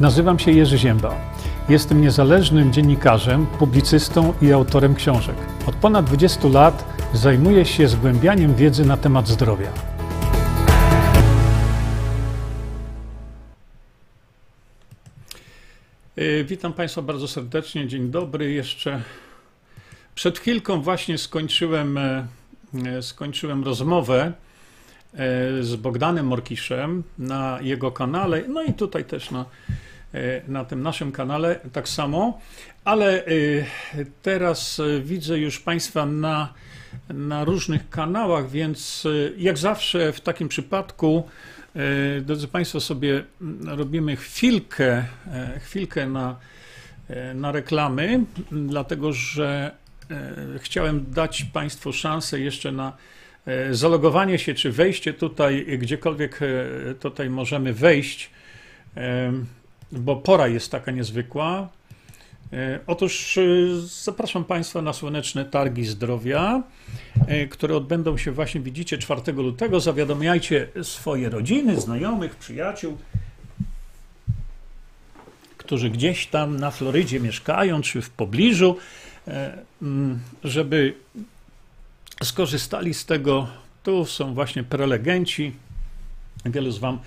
Nazywam się Jerzy Zięba. Jestem niezależnym dziennikarzem, publicystą i autorem książek. Od ponad 20 lat zajmuję się zgłębianiem wiedzy na temat zdrowia. E, witam Państwa bardzo serdecznie. Dzień dobry. Jeszcze przed chwilką właśnie skończyłem, e, e, skończyłem rozmowę z Bogdanem Morkiszem na jego kanale, no i tutaj też na na tym naszym kanale tak samo, ale e, teraz e, widzę już Państwa na, na różnych kanałach, więc jak zawsze w takim przypadku, drodzy Państwo, sobie robimy chwilkę, chwilkę na, na reklamy, dlatego że chciałem dać Państwu szansę jeszcze na zalogowanie się, czy wejście tutaj, gdziekolwiek tutaj możemy wejść bo pora jest taka niezwykła. E, otóż e, zapraszam Państwa na słoneczne targi zdrowia, e, które odbędą się właśnie, widzicie, 4 lutego. Zawiadamiajcie swoje rodziny, znajomych, przyjaciół, którzy gdzieś tam na Florydzie mieszkają, czy w pobliżu, żeby skorzystali z tego. Tu są właśnie prelegenci, wielu z, wam,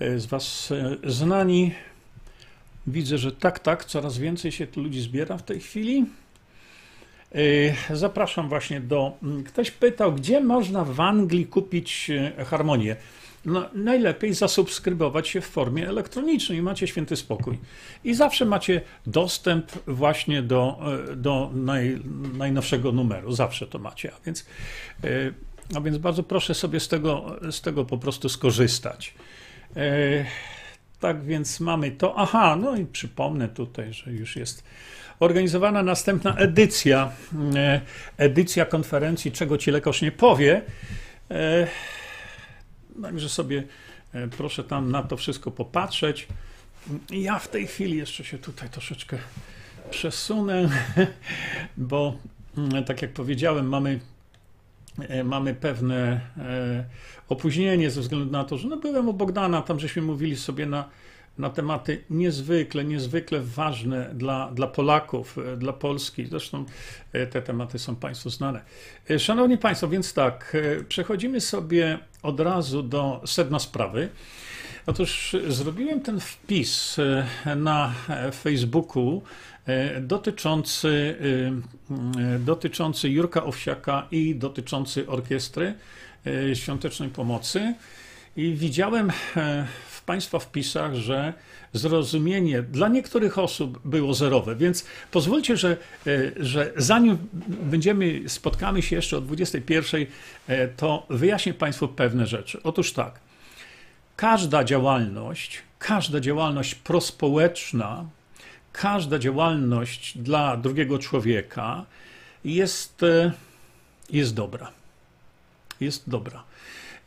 z Was znani. Widzę, że tak, tak, coraz więcej się tu ludzi zbiera w tej chwili. E, zapraszam właśnie do. Mm, ktoś pytał, gdzie można w Anglii kupić e, harmonię. No, najlepiej zasubskrybować się w formie elektronicznej i macie święty spokój. I zawsze macie dostęp właśnie do, e, do naj, najnowszego numeru. Zawsze to macie. A więc, a więc bardzo proszę sobie z tego, z tego po prostu skorzystać. Tak więc mamy to. Aha, no i przypomnę tutaj, że już jest organizowana następna edycja, e, edycja konferencji Czego Ci lekarz nie powie. E, także sobie e, proszę tam na to wszystko popatrzeć. Ja w tej chwili jeszcze się tutaj troszeczkę przesunę, bo mm, tak jak powiedziałem, mamy, mamy pewne opóźnienie ze względu na to, że no byłem u Bogdana, tam żeśmy mówili sobie na, na tematy niezwykle, niezwykle ważne dla, dla Polaków, e, dla Polski. Zresztą e, te tematy są Państwu znane. E, szanowni Państwo, więc tak, przechodzimy sobie od razu do sedna sprawy. Otóż zrobiłem ten wpis na Facebooku dotyczący, dotyczący Jurka Owsiaka i dotyczący orkiestry E, świątecznej pomocy. I widziałem e, w Państwa wpisach, że zrozumienie dla niektórych osób było zerowe, więc pozwólcie, że, e, że zanim będziemy, spotkamy się jeszcze o 21, to wyjaśnię Państwu pewne rzeczy. Otóż tak, każda działalność, każda działalność prospołeczna, każda działalność dla drugiego człowieka jest, jest dobra jest dobra.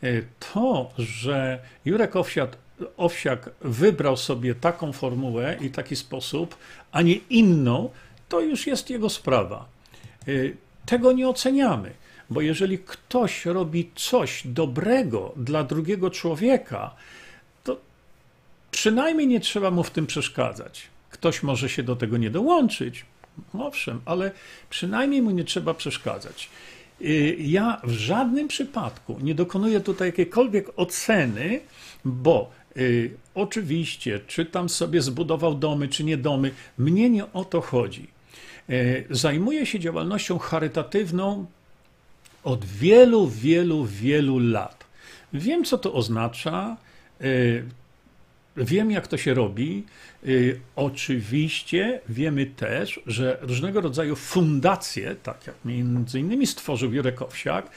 E, to, że Jurek Owsiak, Owsiak wybrał sobie taką formułę i taki sposób, a nie inną, to już jest jego sprawa. E, tego nie oceniamy, bo jeżeli ktoś robi coś dobrego dla drugiego człowieka, to przynajmniej nie trzeba mu w tym przeszkadzać. Ktoś może się do tego nie dołączyć, owszem, ale przynajmniej mu nie trzeba przeszkadzać. Y, ja w żadnym przypadku nie dokonuję tutaj jakiejkolwiek oceny, bo y, oczywiście, czy tam sobie zbudował domy, czy nie domy, mnie nie o to chodzi. Y, zajmuję się działalnością charytatywną od wielu, wielu, wielu lat. Wiem, co to oznacza. Wiem, jak to się robi. Y, oczywiście wiemy też, że różnego rodzaju fundacje, tak jak między innymi stworzył Jurek Owsiak,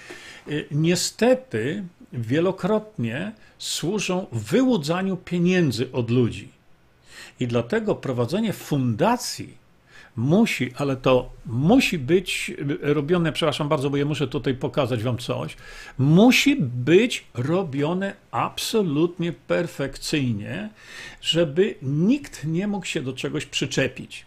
y, niestety wielokrotnie służą wyłudzaniu pieniędzy od ludzi. I dlatego prowadzenie fundacji musi, ale to musi być robione, przepraszam bardzo, bo ja muszę tutaj pokazać Wam coś, musi być robione absolutnie perfekcyjnie, żeby nikt nie mógł się do czegoś przyczepić.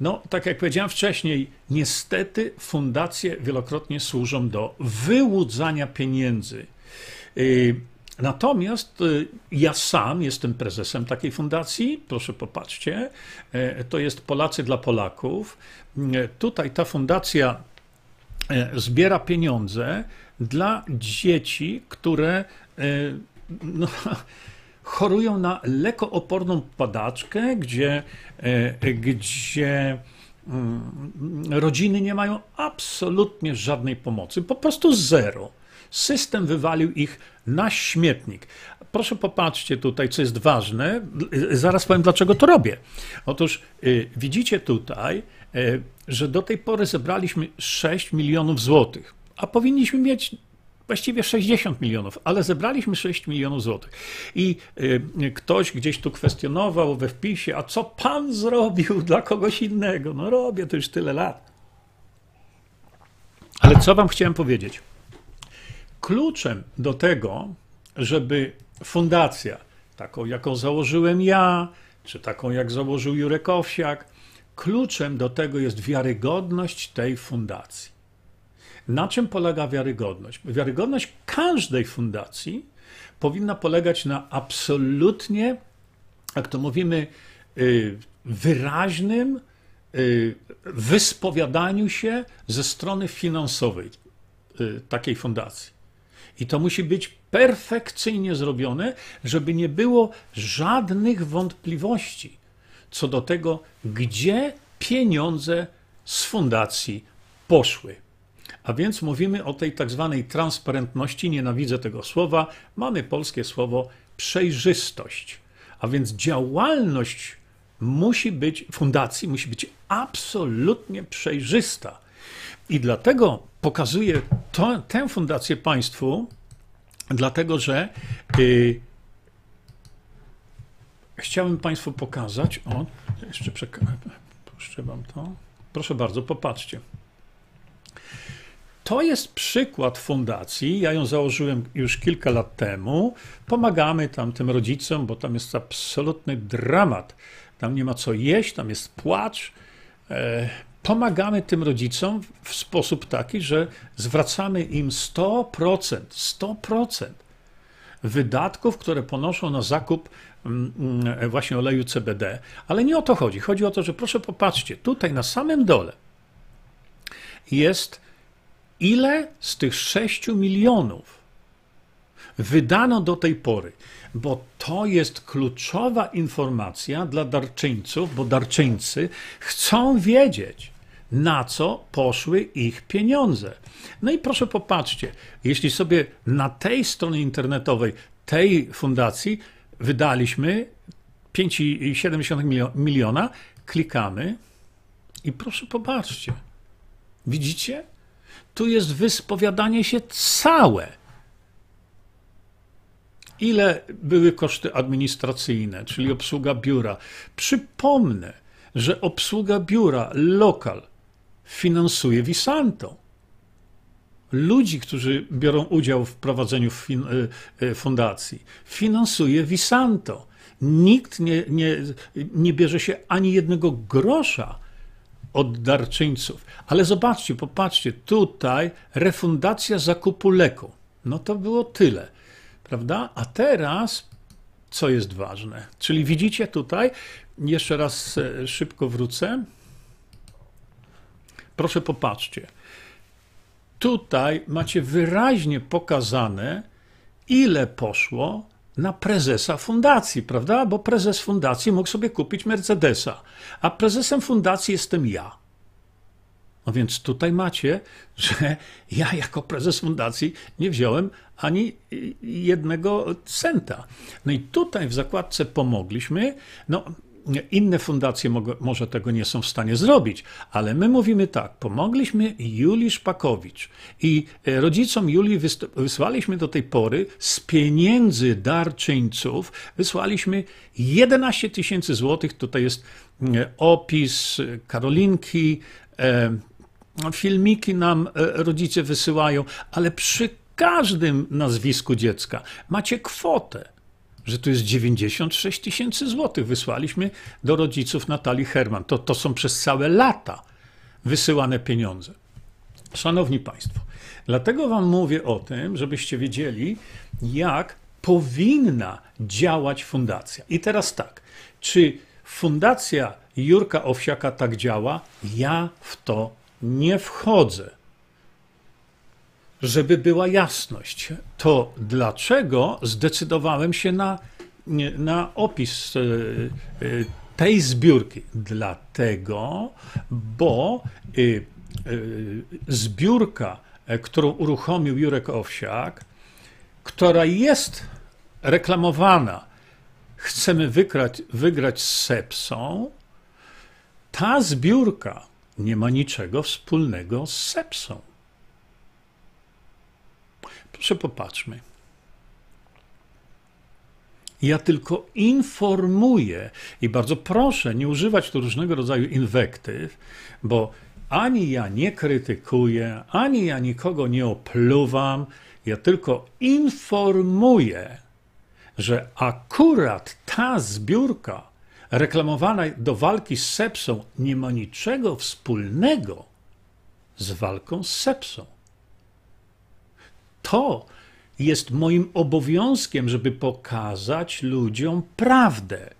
No, tak jak powiedziałem wcześniej, niestety fundacje wielokrotnie służą do wyłudzania pieniędzy. Natomiast y, ja sam jestem prezesem takiej fundacji. Proszę popatrzcie, e, to jest Polacy dla Polaków. E, tutaj ta fundacja e, zbiera pieniądze dla dzieci, które no, chorują na lekooporną padaczkę, gdzie, gdzie mm, rodziny nie mają absolutnie żadnej pomocy, po prostu zero. System wywalił ich na śmietnik. Proszę popatrzcie tutaj, co jest ważne. Zaraz powiem, dlaczego to robię. Otóż y, widzicie tutaj, y, że do tej pory zebraliśmy 6 milionów złotych, a powinniśmy mieć właściwie 60 milionów, ale zebraliśmy 6 milionów złotych. I y, ktoś gdzieś tu kwestionował we wpisie, a co pan zrobił dla kogoś innego? No robię to już tyle lat. Ale co wam chciałem powiedzieć? Kluczem do tego, żeby fundacja, taką jaką założyłem ja, czy taką jak założył Jurek Owsiak, kluczem do tego jest wiarygodność tej fundacji. Na czym polega wiarygodność? Wiarygodność każdej fundacji powinna polegać na absolutnie, jak to mówimy, y, wyraźnym y, wyspowiadaniu się ze strony finansowej y, takiej fundacji. I to musi być perfekcyjnie zrobione, żeby nie było żadnych wątpliwości co do tego, gdzie pieniądze z fundacji poszły. A więc mówimy o tej tak zwanej transparentności, nienawidzę tego słowa, mamy polskie słowo przejrzystość. A więc działalność musi być, fundacji musi być absolutnie przejrzysta. I dlatego pokazuję to, tę fundację państwu, dlatego że y, chciałem Państwu pokazać. O, jeszcze puszczę Wam to. Proszę bardzo, popatrzcie. To jest przykład fundacji. Ja ją założyłem już kilka lat temu. Pomagamy tam tym rodzicom, bo tam jest absolutny dramat. Tam nie ma co jeść, tam jest płacz. Pomagamy tym rodzicom w sposób taki, że zwracamy im 100%, 100% wydatków, które ponoszą na zakup mm, mm, właśnie oleju CBD. Ale nie o to chodzi. Chodzi o to, że proszę popatrzcie, tutaj na samym dole jest ile z tych 6 milionów wydano do tej pory, bo to jest kluczowa informacja dla darczyńców, bo darczyńcy chcą wiedzieć, na co poszły ich pieniądze. No i proszę popatrzcie, jeśli sobie na tej stronie internetowej tej fundacji wydaliśmy 5,7 miliona, klikamy i proszę popatrzcie. Widzicie? Tu jest wyspowiadanie się całe. Ile były koszty administracyjne, czyli obsługa biura? Przypomnę, że obsługa biura lokal finansuje Visanto. Ludzi, którzy biorą udział w prowadzeniu e, e, fundacji, finansuje Visanto. Nikt nie, nie, nie bierze się ani jednego grosza od darczyńców. Ale zobaczcie, popatrzcie, tutaj refundacja zakupu leku. No to było tyle, prawda? A teraz, co jest ważne? Czyli widzicie tutaj, jeszcze raz e, szybko wrócę. Proszę popatrzcie. Tutaj macie wyraźnie pokazane, ile poszło na prezesa fundacji, prawda? Bo prezes fundacji mógł sobie kupić Mercedesa, a prezesem fundacji jestem ja. No więc tutaj macie, że ja jako prezes fundacji nie wziąłem ani jednego centa. No i tutaj w zakładce pomogliśmy. No, inne fundacje może tego nie są w stanie zrobić, ale my mówimy tak, pomogliśmy Julii Szpakowicz i e, rodzicom Julii wysłaliśmy do tej pory z pieniędzy darczyńców, wysłaliśmy 11 tysięcy złotych, tutaj jest e, opis e, Karolinki, filmiki nam rodzice wysyłają, ale przy każdym nazwisku dziecka macie kwotę że tu jest 96 tysięcy złotych. Wysłaliśmy do rodziców Natalii Herman. To, to są przez całe lata wysyłane pieniądze. Szanowni Państwo, dlatego Wam mówię o tym, żebyście wiedzieli, jak powinna działać fundacja. I teraz tak, czy fundacja Jurka Owsiaka tak działa? Ja w to nie wchodzę. Żeby była jasność, to dlaczego zdecydowałem się na, na opis e, e, tej zbiórki? Dlatego, bo e, zbiórka, którą uruchomił Jurek Owsiak, która jest reklamowana, chcemy wygrać, wygrać z Sepsą, ta zbiórka nie ma niczego wspólnego z Sepsą. Proszę popatrzmy. Ja tylko informuję i bardzo proszę nie używać tu różnego rodzaju inwektyw, bo ani ja nie krytykuję, ani ja nikogo nie opluwam, ja tylko informuję, że akurat ta zbiórka reklamowana do walki z sepsą nie ma niczego wspólnego z walką z sepsą. To jest moim obowiązkiem, żeby pokazać ludziom prawdę.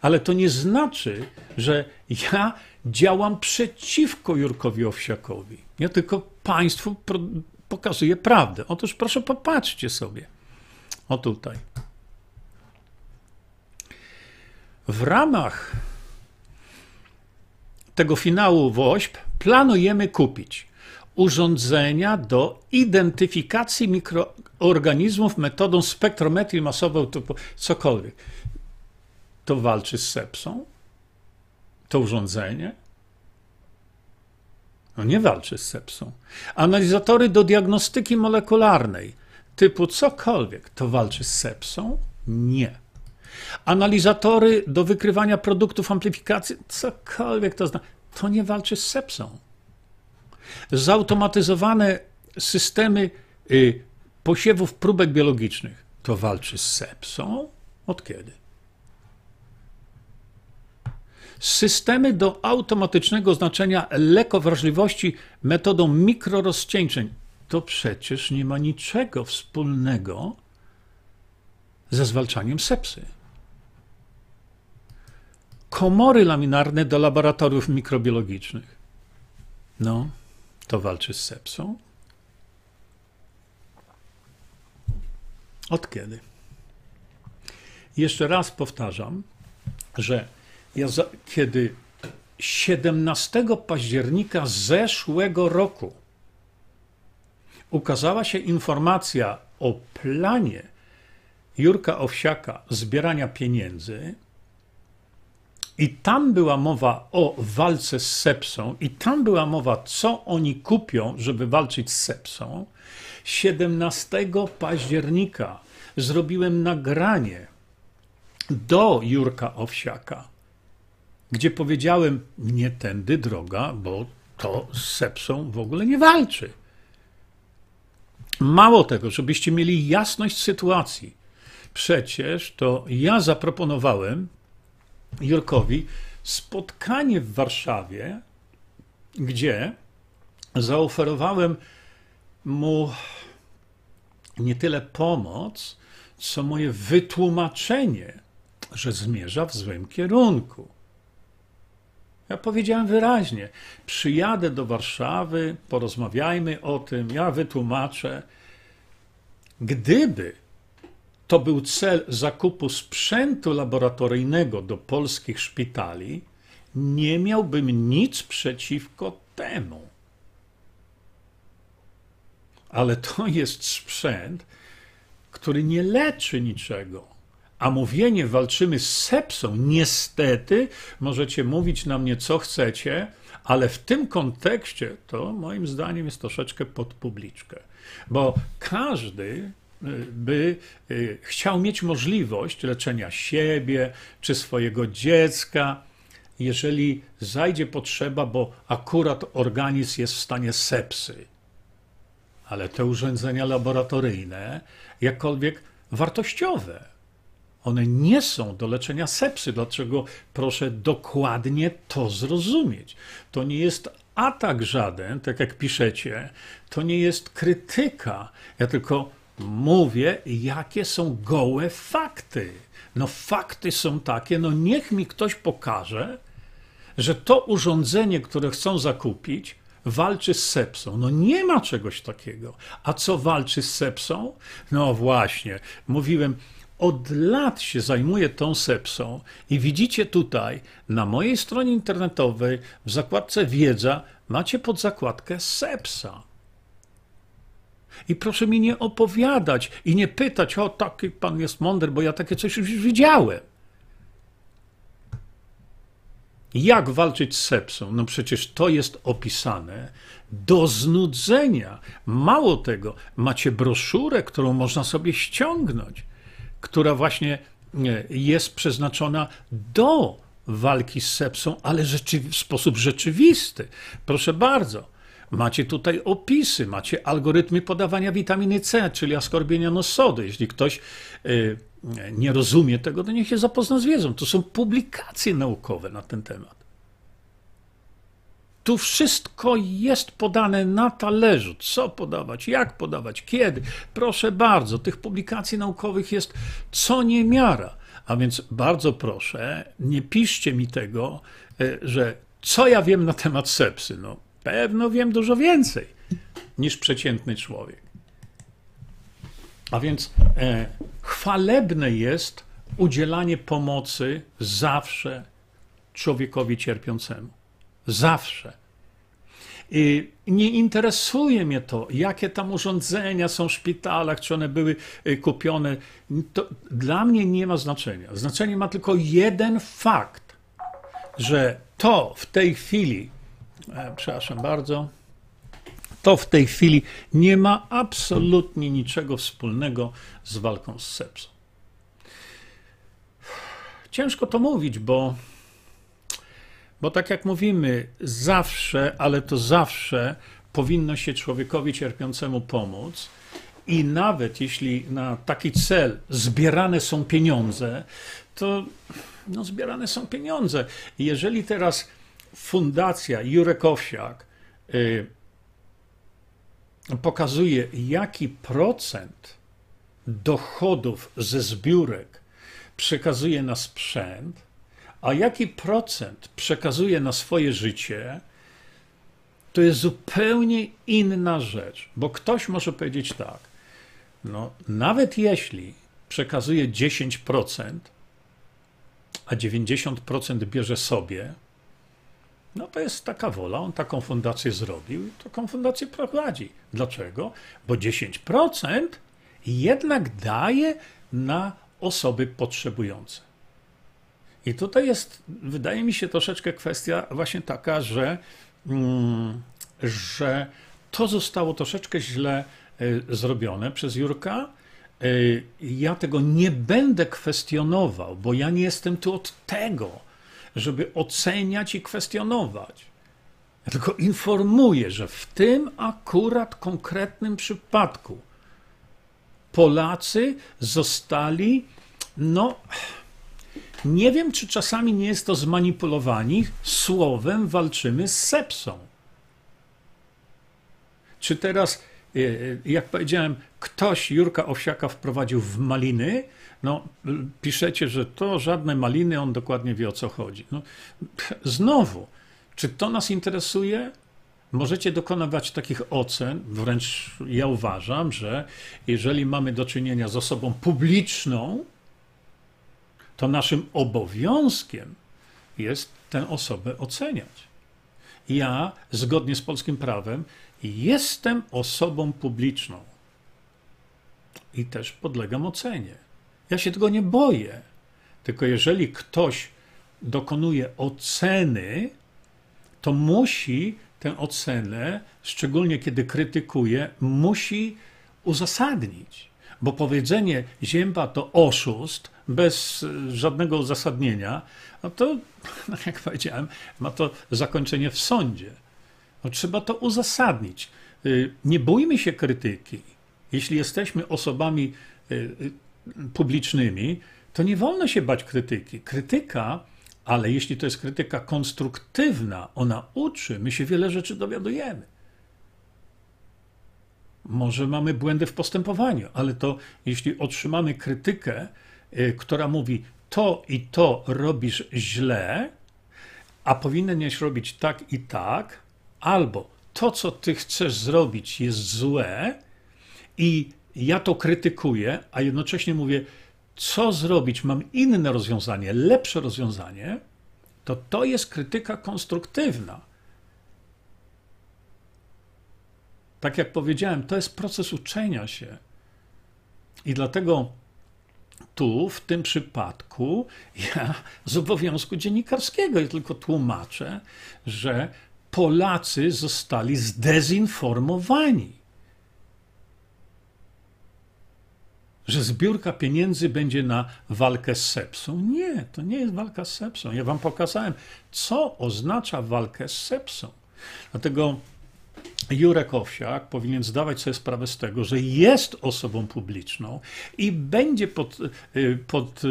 Ale to nie znaczy, że ja działam przeciwko Jurkowi Owsiakowi. Ja tylko Państwu pokazuję prawdę. Otóż proszę popatrzcie sobie. O tutaj. W ramach tego finału WOŚP planujemy kupić urządzenia do identyfikacji mikroorganizmów metodą spektrometrii masowej, cokolwiek. To walczy z sepsą? To urządzenie? No nie walczy z sepsą. Analizatory do diagnostyki molekularnej, typu cokolwiek, to walczy z sepsą? Nie. Analizatory do wykrywania produktów amplifikacji, cokolwiek to znaczy, to nie walczy z sepsą. Zautomatyzowane systemy y, posiewów próbek biologicznych, to walczy z sepsą? Od kiedy? Systemy do automatycznego oznaczenia lekowrażliwości metodą mikrorozcieńczeń, to przecież nie ma niczego wspólnego ze zwalczaniem sepsy komory laminarne do laboratoriów mikrobiologicznych. No, to walczy z sepsą. Od kiedy? Jeszcze raz powtarzam, że ja za, kiedy 17 października zeszłego roku ukazała się informacja o planie Jurka Owsiaka zbierania pieniędzy, i tam była mowa o walce z sepsą, i tam była mowa, co oni kupią, żeby walczyć z sepsą. 17 października zrobiłem nagranie do Jurka Owsiaka, gdzie powiedziałem: Nie tędy droga, bo to z sepsą w ogóle nie walczy. Mało tego, żebyście mieli jasność sytuacji. Przecież to ja zaproponowałem Jurkowi spotkanie w Warszawie, gdzie zaoferowałem mu nie tyle pomoc, co moje wytłumaczenie, że zmierza w złym kierunku. Ja powiedziałem wyraźnie: przyjadę do Warszawy, porozmawiajmy o tym, ja wytłumaczę. Gdyby to był cel zakupu sprzętu laboratoryjnego do polskich szpitali, nie miałbym nic przeciwko temu. Ale to jest sprzęt, który nie leczy niczego. A mówienie walczymy z sepsą, niestety, możecie mówić na mnie co chcecie, ale w tym kontekście to moim zdaniem jest troszeczkę pod publiczkę. Bo każdy by y, chciał mieć możliwość leczenia siebie czy swojego dziecka, jeżeli zajdzie potrzeba, bo akurat organizm jest w stanie sepsy. Ale te urządzenia laboratoryjne, jakkolwiek wartościowe, one nie są do leczenia sepsy. Dlaczego proszę dokładnie to zrozumieć? To nie jest atak żaden, tak jak piszecie, to nie jest krytyka. Ja tylko Mówię, jakie są gołe fakty. No fakty są takie, no niech mi ktoś pokaże, że to urządzenie, które chcą zakupić, walczy z sepsą. No nie ma czegoś takiego. A co walczy z sepsą? No właśnie, mówiłem, od lat się zajmuję tą sepsą i widzicie tutaj na mojej stronie internetowej w zakładce wiedza macie pod zakładkę sepsa. I proszę mi nie opowiadać i nie pytać, o taki pan jest mądry, bo ja takie coś już widziałem. Jak walczyć z sepsą? No przecież to jest opisane do znudzenia. Mało tego, macie broszurę, którą można sobie ściągnąć, która właśnie jest przeznaczona do walki z sepsą, ale w sposób rzeczywisty. Proszę bardzo. Macie tutaj opisy, macie algorytmy podawania witaminy C, czyli askorbienia sody. Jeśli ktoś y, nie rozumie tego, to niech się zapozna z wiedzą. To są publikacje naukowe na ten temat. Tu wszystko jest podane na talerzu. Co podawać, jak podawać, kiedy. Proszę bardzo, tych publikacji naukowych jest co niemiara. A więc bardzo proszę, nie piszcie mi tego, y, że co ja wiem na temat sepsy. No, pewno wiem dużo więcej niż przeciętny człowiek. A więc e, chwalebne jest udzielanie pomocy zawsze człowiekowi cierpiącemu. Zawsze. I nie interesuje mnie to, jakie tam urządzenia są w szpitalach, czy one były e, kupione. To dla mnie nie ma znaczenia. Znaczenie ma tylko jeden fakt, że to w tej chwili, przepraszam bardzo, to w tej chwili nie ma absolutnie niczego wspólnego z walką z sepsą. Ciężko to mówić, bo, bo tak jak mówimy, zawsze, ale to zawsze powinno się człowiekowi cierpiącemu pomóc. I nawet jeśli na taki cel zbierane są pieniądze, to no, zbierane są pieniądze. Jeżeli teraz Fundacja Jurek Owsiak y, pokazuje, jaki procent dochodów ze zbiórek przekazuje na sprzęt, a jaki procent przekazuje na swoje życie, to jest zupełnie inna rzecz. Bo ktoś może powiedzieć tak, no, nawet jeśli przekazuje 10%, a 90% bierze sobie, no to jest taka wola, on taką fundację zrobił i taką fundację prowadzi. Dlaczego? Bo 10% jednak daje na osoby potrzebujące. I tutaj jest, wydaje mi się, troszeczkę kwestia właśnie taka, że, mm, że to zostało troszeczkę źle y, zrobione przez Jurka. Y, ja tego nie będę kwestionował, bo ja nie jestem tu od tego, żeby oceniać i kwestionować. Ja tylko informuję, że w tym akurat konkretnym przypadku Polacy zostali, no, nie wiem, czy czasami nie jest to zmanipulowani słowem walczymy z sepsą. Czy teraz, e, e, jak powiedziałem, ktoś Jurka Owsiaka wprowadził w maliny, no, piszecie, że to żadne maliny, on dokładnie wie o co chodzi. No, znowu, czy to nas interesuje? Możecie dokonywać takich ocen, wręcz ja uważam, że jeżeli mamy do czynienia z osobą publiczną, to naszym obowiązkiem jest tę osobę oceniać. Ja, zgodnie z polskim prawem, jestem osobą publiczną i też podlegam ocenie. Ja się tego nie boję. Tylko jeżeli ktoś dokonuje oceny, to musi tę ocenę, szczególnie kiedy krytykuje, musi uzasadnić. Bo powiedzenie Zięba to oszust bez żadnego uzasadnienia, no to, no jak powiedziałem, ma to zakończenie w sądzie. No trzeba to uzasadnić. Y, nie bójmy się krytyki. Jeśli jesteśmy osobami y, y, publicznymi, to nie wolno się bać krytyki. Krytyka, ale jeśli to jest krytyka konstruktywna, ona uczy, my się wiele rzeczy dowiadujemy. Może mamy błędy w postępowaniu, ale to jeśli otrzymamy krytykę, y, która mówi to i to robisz źle, a powinieneś robić tak i tak, albo to, co ty chcesz zrobić, jest złe i ja to krytykuję, a jednocześnie mówię, co zrobić, mam inne rozwiązanie, lepsze rozwiązanie, to to jest krytyka konstruktywna. Tak jak powiedziałem, to jest proces uczenia się. I dlatego tu, w tym przypadku, ja z obowiązku dziennikarskiego ja tylko tłumaczę, że Polacy zostali zdezinformowani. Że zbiórka pieniędzy będzie na walkę z sepsą. Nie, to nie jest walka z sepsą. Ja wam pokazałem, co oznacza walkę z sepsą. Dlatego Jurek Owsiak powinien zdawać sobie sprawę z tego, że jest osobą publiczną i będzie pod, y, pod, y,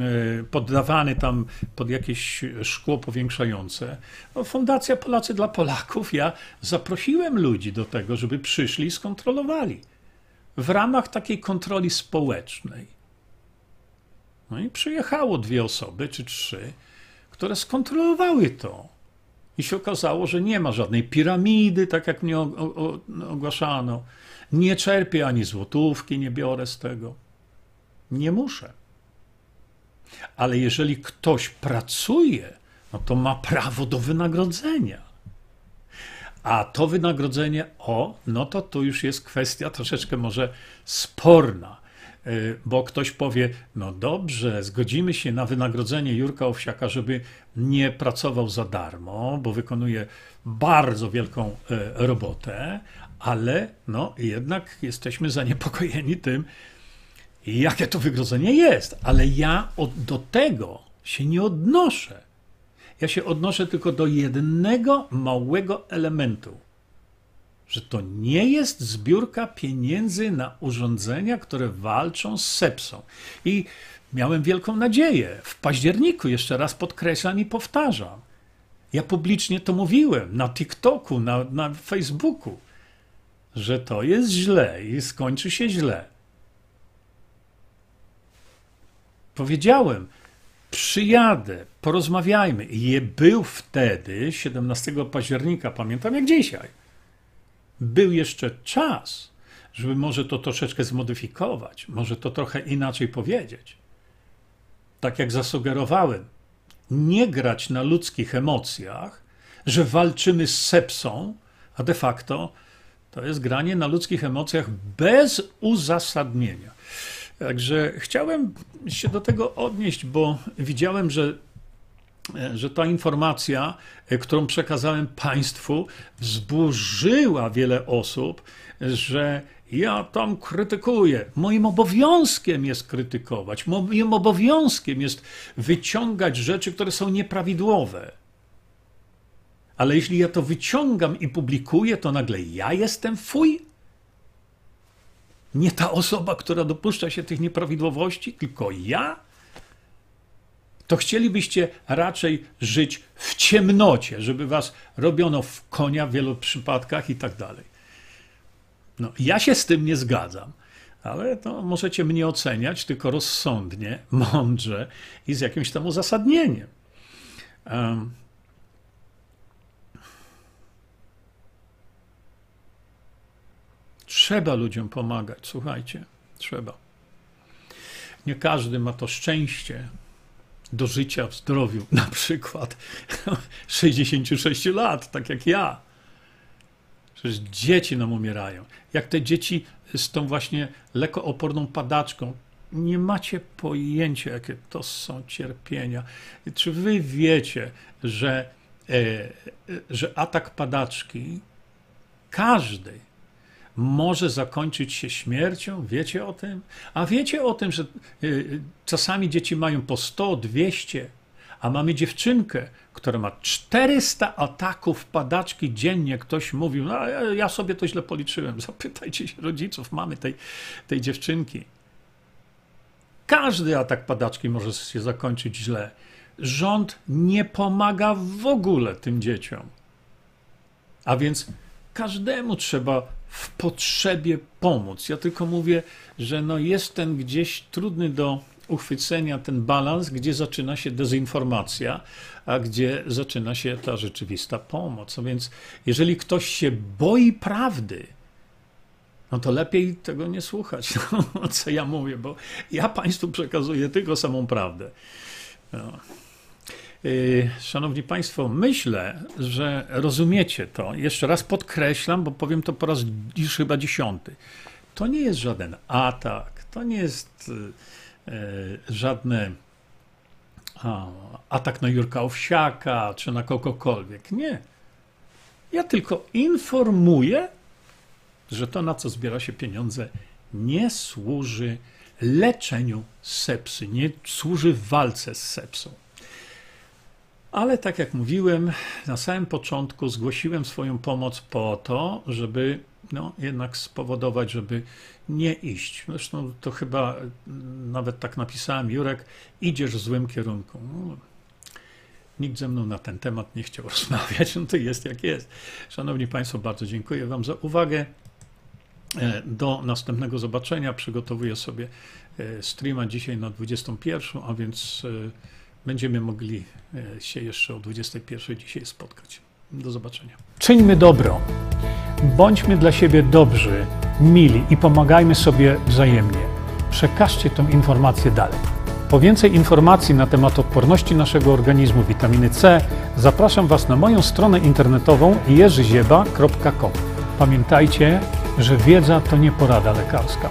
y, poddawany tam pod jakieś szkło powiększające. No, Fundacja Polacy dla Polaków, ja zaprosiłem ludzi do tego, żeby przyszli i skontrolowali w ramach takiej kontroli społecznej. No i przyjechało dwie osoby czy trzy, które skontrolowały to. I się okazało, że nie ma żadnej piramidy, tak jak mnie ogłaszano. Nie czerpię ani złotówki, nie biorę z tego. Nie muszę. Ale jeżeli ktoś pracuje, no to ma prawo do wynagrodzenia. A to wynagrodzenie, o, no to tu już jest kwestia troszeczkę może sporna. Y, bo ktoś powie, no dobrze, zgodzimy się na wynagrodzenie Jurka Owsiaka, żeby nie pracował za darmo, bo wykonuje bardzo wielką y, robotę, ale no jednak jesteśmy zaniepokojeni tym, jakie to wynagrodzenie jest. Ale ja od, do tego się nie odnoszę. Ja się odnoszę tylko do jednego małego elementu że to nie jest zbiórka pieniędzy na urządzenia, które walczą z sepsą. I miałem wielką nadzieję. W październiku, jeszcze raz podkreślam i powtarzam, ja publicznie to mówiłem na TikToku, na, na Facebooku, że to jest źle i skończy się źle. Powiedziałem, przyjadę, porozmawiajmy. I był wtedy, 17 października, pamiętam jak dzisiaj był jeszcze czas, żeby może to troszeczkę zmodyfikować, może to trochę inaczej powiedzieć. Tak jak zasugerowałem, nie grać na ludzkich emocjach, że walczymy z sepsą, a de facto to jest granie na ludzkich emocjach bez uzasadnienia. Także chciałem się do tego odnieść, bo widziałem, że E, że ta informacja, e, którą przekazałem Państwu, wzburzyła wiele osób, że ja tam krytykuję. Moim obowiązkiem jest krytykować, moim obowiązkiem jest wyciągać rzeczy, które są nieprawidłowe. Ale jeśli ja to wyciągam i publikuję, to nagle ja jestem fuj. Nie ta osoba, która dopuszcza się tych nieprawidłowości, tylko ja to chcielibyście raczej żyć w ciemnocie, żeby was robiono w konia w wielu przypadkach i tak dalej. No, ja się z tym nie zgadzam, ale to możecie mnie oceniać tylko rozsądnie, mądrze i z jakimś tam uzasadnieniem. Um, Trzeba ludziom pomagać, słuchajcie, trzeba. Nie każdy ma to szczęście, do życia w zdrowiu, na przykład 66 lat, tak jak ja. Przecież dzieci nam umierają. Jak te dzieci z tą właśnie lekooporną padaczką, nie macie pojęcia, jakie to są cierpienia. Czy wy wiecie, że, e, e że atak padaczki każdej może zakończyć się śmiercią. Wiecie o tym? A wiecie o tym, że y, y, czasami dzieci mają po 100, 200, a mamy dziewczynkę, która ma 400 ataków padaczki dziennie. Ktoś mówił, no ja sobie to źle policzyłem. Zapytajcie się rodziców mamy tej, tej dziewczynki. Każdy atak padaczki może się zakończyć źle. Rząd nie pomaga w ogóle tym dzieciom. A więc każdemu trzeba w potrzebie pomóc. Ja tylko mówię, że no jest ten gdzieś trudny do uchwycenia ten balans, gdzie zaczyna się dezinformacja, a gdzie zaczyna się ta rzeczywista pomoc. A więc jeżeli ktoś się boi prawdy, no to lepiej tego nie słuchać, no, co ja mówię, bo ja Państwu przekazuję tylko samą prawdę. No. Y, szanowni Państwo, myślę, że rozumiecie to. Jeszcze raz podkreślam, bo powiem to po raz już chyba dziesiąty. To nie jest żaden atak, to nie jest y, y, żadny atak na Jurka Owsiaka czy na kogokolwiek. Nie. Ja tylko informuję, że to, na co zbiera się pieniądze, nie służy leczeniu sepsy, nie służy walce z sepsą. Ale tak jak mówiłem, na samym początku zgłosiłem swoją pomoc po to, żeby no, jednak spowodować, żeby nie iść. Zresztą to chyba nawet tak napisałem, Jurek, idziesz w złym kierunku. No, nikt ze mną na ten temat nie chciał rozmawiać, no to jest jak jest. Szanowni Państwo, bardzo dziękuję Wam za uwagę. E, do następnego zobaczenia przygotowuję sobie e, streama dzisiaj na 21, a więc e, będziemy mogli się jeszcze o 21 dzisiaj spotkać. Do zobaczenia. Czyńmy dobro. Bądźmy dla siebie dobrzy, mili i pomagajmy sobie wzajemnie. Przekażcie tę informację dalej. Po więcej informacji na temat odporności naszego organizmu witaminy C zapraszam Was na moją stronę internetową jerzyzieba.com. Pamiętajcie, że wiedza to nie porada lekarska.